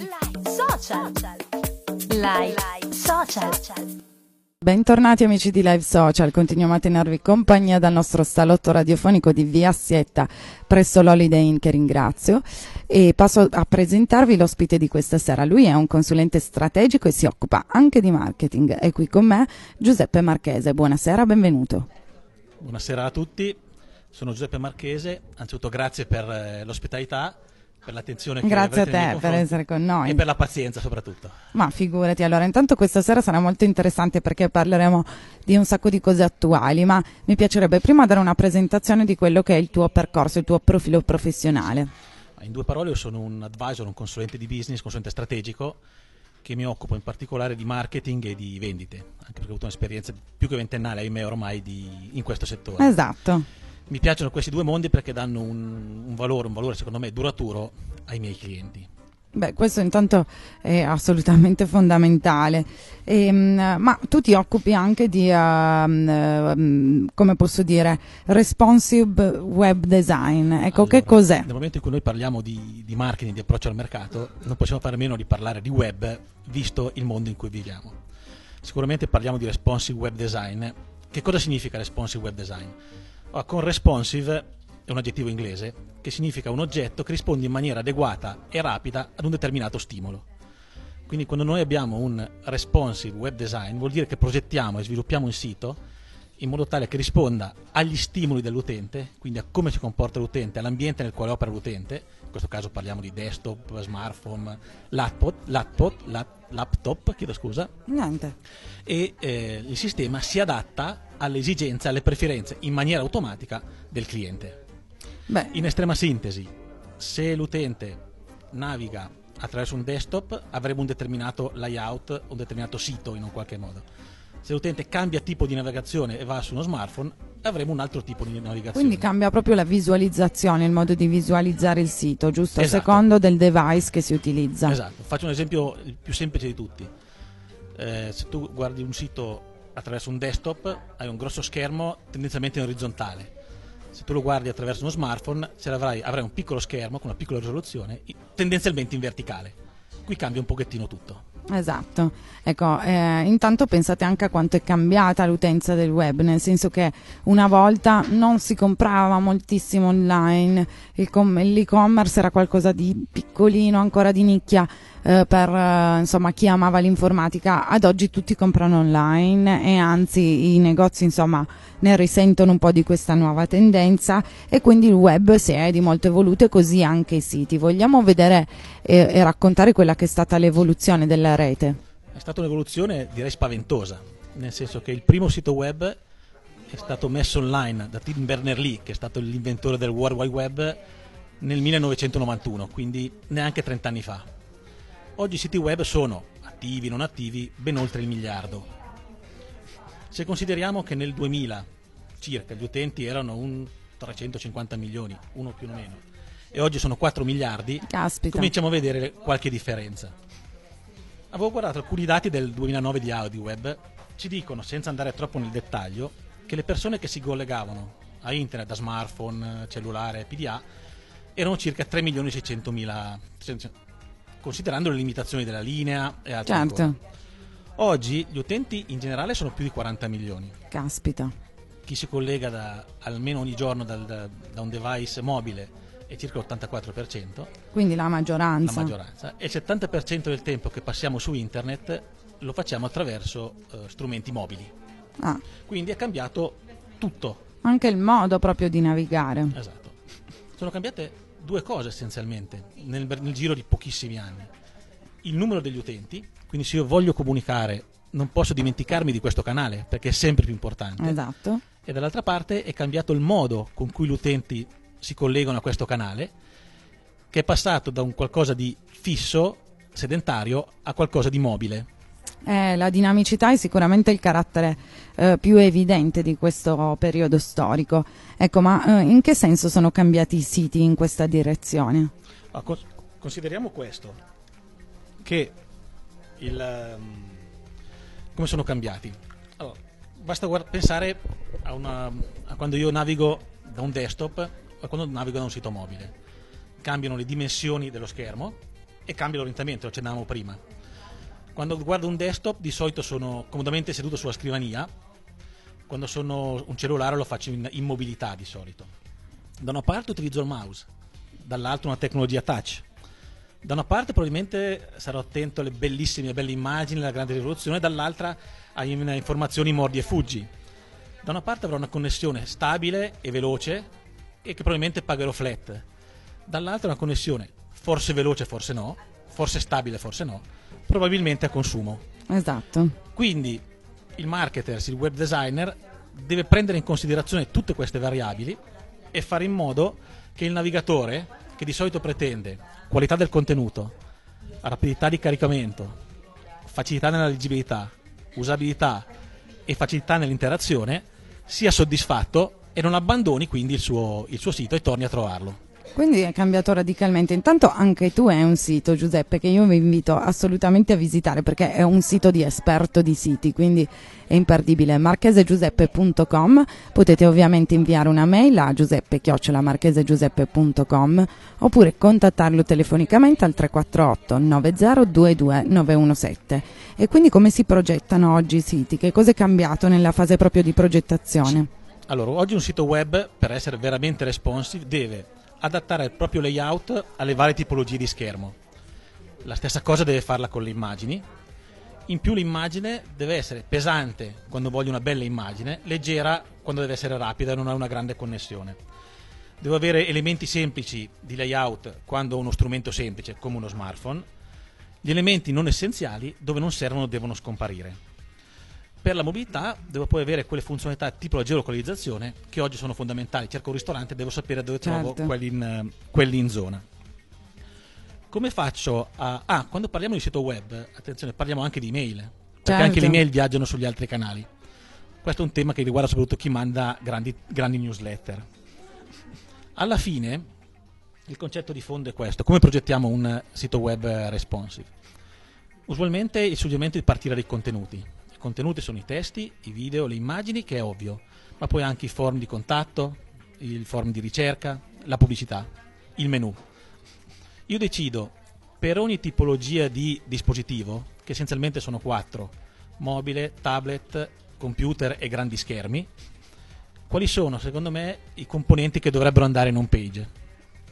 Social. Live social. Bentornati amici di Live Social, continuiamo a tenervi compagnia dal nostro salotto radiofonico di Via Sietta presso l'Holiday Inn che ringrazio e passo a presentarvi l'ospite di questa sera. Lui è un consulente strategico e si occupa anche di marketing. È qui con me Giuseppe Marchese. Buonasera, benvenuto. Buonasera a tutti, sono Giuseppe Marchese, anzitutto grazie per eh, l'ospitalità, per l'attenzione che Grazie a te per essere con noi. e per la pazienza soprattutto. Ma figurati, allora intanto questa sera sarà molto interessante perché parleremo di un sacco di cose attuali, ma mi piacerebbe prima dare una presentazione di quello che è il tuo percorso, il tuo profilo professionale. In due parole io sono un advisor, un consulente di business, consulente strategico che mi occupo in particolare di marketing e di vendite, anche perché ho avuto un'esperienza più che ventennale, ahimè ormai, di- in questo settore. Esatto. Mi piacciono questi due mondi perché danno un, un valore, un valore secondo me duraturo ai miei clienti. Beh, questo intanto è assolutamente fondamentale. Ehm, ma tu ti occupi anche di, ehm, come posso dire, responsive web design. Ecco, che Allora, cos'è? Nel momento in cui noi parliamo di, di marketing, di approccio al mercato, non possiamo fare meno di parlare di web, visto il mondo in cui viviamo. Sicuramente parliamo di responsive web design. Che cosa significa responsive web design? Allora, con responsive è un aggettivo inglese che significa un oggetto che risponde in maniera adeguata e rapida ad un determinato stimolo. Quindi quando noi abbiamo un responsive web design vuol dire che progettiamo e sviluppiamo un sito in modo tale che risponda agli stimoli dell'utente, quindi a come si comporta l'utente, all'ambiente nel quale opera l'utente, in questo caso parliamo di desktop, smartphone, laptop, laptop, lap- laptop chiedo scusa, Niente. e eh, il sistema si adatta alle esigenze, alle preferenze in maniera automatica del cliente. Beh, In estrema sintesi, se l'utente naviga attraverso un desktop avremo un determinato layout, un determinato sito in un qualche modo. Se l'utente cambia tipo di navigazione e va su uno smartphone, avremo un altro tipo di navigazione. quindi cambia proprio la visualizzazione, il modo di visualizzare il sito, giusto? A Esatto. secondo del device che si utilizza. Esatto, faccio un esempio il più semplice di tutti. Eh, se tu guardi un sito attraverso un desktop, hai un grosso schermo tendenzialmente in orizzontale. Se tu lo guardi attraverso uno smartphone, ce l'avrai- avrai un piccolo schermo con una piccola risoluzione, tendenzialmente in verticale. Qui cambia un pochettino tutto. Esatto, ecco, eh, intanto pensate anche a quanto è cambiata l'utenza del web, nel senso che una volta non si comprava moltissimo online, l'e-commerce era qualcosa di piccolino, ancora di nicchia eh, per eh, insomma, chi amava l'informatica, ad oggi tutti comprano online e anzi i negozi insomma, ne risentono un po' di questa nuova tendenza e quindi il web si è di molto evoluto e così anche i siti. Vogliamo vedere e, e raccontare quella che è stata l'evoluzione della rete. È stata un'evoluzione direi spaventosa, nel senso che il primo sito web è stato messo online da Tim Berners-Lee, che è stato l'inventore del World Wide Web nel 1991, quindi neanche 30 anni fa. Oggi i siti web sono attivi, non attivi, ben oltre il miliardo. Se consideriamo che nel 2000 circa gli utenti erano un 350 milioni, uno più o meno, e oggi sono 4 miliardi, Caspita. cominciamo a vedere qualche differenza. Avevo guardato alcuni dati del 2009 di AudiWeb, ci dicono, senza andare troppo nel dettaglio, che le persone che si collegavano a internet da smartphone, cellulare, PDA, erano circa 3 milioni e 600 mila, considerando le limitazioni della linea e altre Certo, ancora. Oggi gli utenti in generale sono più di 40 milioni. caspita. Chi si collega da- almeno ogni giorno dal- da, da un device mobile è circa l'84%, Quindi la la maggioranza. maggioranza, e il 70% del tempo che passiamo su internet lo facciamo attraverso eh, strumenti mobili. Ah, Quindi è cambiato tutto. anche il modo proprio di navigare. Esatto. Sono cambiate due cose essenzialmente nel, nel giro di pochissimi anni. Il numero degli utenti, quindi se io voglio comunicare non posso dimenticarmi di questo canale perché è sempre più importante. Esatto. E dall'altra parte è cambiato il modo con cui gli utenti si collegano a questo canale, che è passato da un qualcosa di fisso, sedentario, a qualcosa di mobile. Eh, la dinamicità è sicuramente il carattere eh, più evidente di questo periodo storico. Ecco, ma eh, in che senso sono cambiati i siti in questa direzione? Ma cons- consideriamo questo, che il, ehm, come sono cambiati. Allora, basta guard- pensare a, una- a quando io navigo da un desktop quando navigo da un sito mobile. Cambiano le dimensioni dello schermo e cambia l'orientamento, lo accennavamo prima. Quando guardo un desktop di solito sono comodamente seduto sulla scrivania, quando sono un cellulare lo faccio in immobilità di solito. Da una parte utilizzo il mouse, dall'altra una tecnologia touch. Da una parte probabilmente sarò attento alle bellissime, belle immagini, alla grande risoluzione, dall'altra a informazioni mordi e fuggi. Da una parte avrò una connessione stabile e veloce e che probabilmente pagherò flat. Dall'altra una connessione forse veloce, forse no, forse stabile, forse no, probabilmente a consumo. Esatto. Quindi il marketer, il web designer deve prendere in considerazione tutte queste variabili e fare in modo che il navigatore, che di solito pretende qualità del contenuto, rapidità di caricamento, facilità nella leggibilità, usabilità e facilità nell'interazione, sia soddisfatto e non abbandoni quindi il suo, il suo sito e torni a trovarlo. Quindi è cambiato radicalmente. Intanto anche tu hai un sito, Giuseppe, che io vi invito assolutamente a visitare perché è un sito di esperto di siti, quindi è imperdibile. marchesegiuseppe.com. Potete ovviamente inviare una mail a giuseppe-marchesegiuseppe.com oppure contattarlo telefonicamente al 348 9022 917. E quindi come si progettano oggi i siti? Che cosa è cambiato nella fase proprio di progettazione? Allora, oggi un sito web per essere veramente responsive deve adattare il proprio layout alle varie tipologie di schermo. La stessa cosa deve farla con le immagini. In più l'immagine deve essere pesante quando voglio una bella immagine, leggera quando deve essere rapida e non ha una grande connessione. Devo avere elementi semplici di layout quando ho uno strumento semplice come uno smartphone. Gli elementi non essenziali dove non servono devono scomparire per la mobilità devo poi avere quelle funzionalità tipo la geolocalizzazione che oggi sono fondamentali. Cerco un ristorante, devo sapere dove certo. trovo quelli in, quelli in, zona. Come faccio a... Ah, quando parliamo di sito web, attenzione, parliamo anche di email, perché certo. anche le email viaggiano sugli altri canali. Questo è un tema che riguarda soprattutto chi manda grandi, grandi newsletter. Alla fine, il concetto di fondo è questo. Come progettiamo un sito web responsive? Usualmente il suggerimento è di partire dai contenuti contenuti sono i testi, i video, le immagini, che è ovvio, ma poi anche i form di contatto, il form di ricerca, la pubblicità, il menu. Io decido per ogni tipologia di dispositivo, che essenzialmente sono quattro, mobile, tablet, computer e grandi schermi, quali sono secondo me i componenti che dovrebbero andare in home page.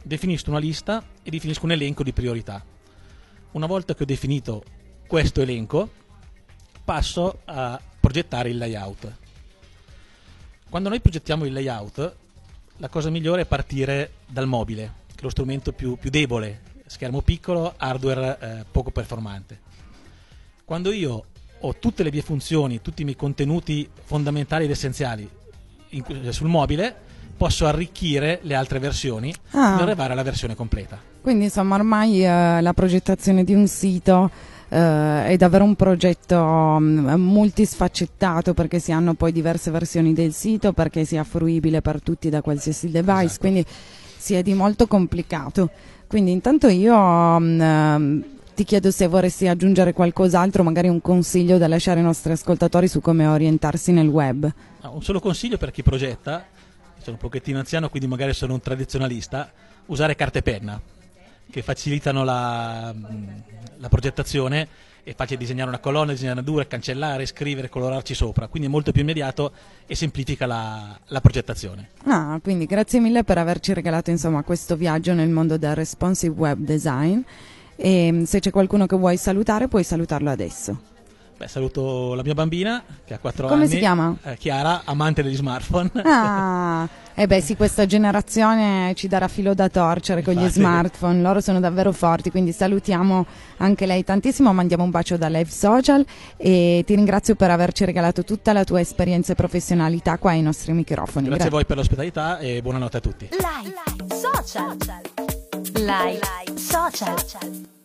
Definisco una lista e definisco un elenco di priorità. Una volta che ho definito questo elenco, passo a progettare il layout. Quando noi progettiamo il layout, la cosa migliore è partire dal mobile, che è lo strumento più, più debole, schermo piccolo, hardware eh, poco performante. Quando io ho tutte le mie funzioni, tutti i miei contenuti fondamentali ed essenziali in, sul mobile, posso arricchire le altre versioni ah. per arrivare alla versione completa. Quindi insomma ormai eh, la progettazione di un sito eh, è davvero un progetto um, multisfaccettato perché si hanno poi diverse versioni del sito perché sia fruibile per tutti da qualsiasi device, esatto. quindi si è di molto complicato. Quindi intanto io um, ti chiedo se vorresti aggiungere qualcos'altro, magari un consiglio da lasciare ai nostri ascoltatori su come orientarsi nel web. Ah, un solo consiglio per chi progetta, sono un pochettino anziano quindi magari sono un tradizionalista, usare carta e penna che facilitano la, la progettazione è facile disegnare una colonna, disegnare due, cancellare, scrivere, colorarci sopra, quindi è molto più immediato e semplifica la, la progettazione. Ah, quindi grazie mille per averci regalato insomma, questo viaggio nel mondo del responsive web design e se c'è qualcuno che vuoi salutare puoi salutarlo adesso. Beh, saluto la mia bambina che ha 4 Come anni. Come si chiama? Eh, Chiara, amante degli smartphone. Ah, e eh beh sì, questa generazione ci darà filo da torcere Infatti. con gli smartphone, loro sono davvero forti, quindi salutiamo anche lei tantissimo, mandiamo un bacio da Live Social e ti ringrazio per averci regalato tutta la tua esperienza e professionalità qua ai nostri microfoni. Grazie, Grazie. a voi per l'ospitalità e buonanotte a tutti. Live Social. Live Social.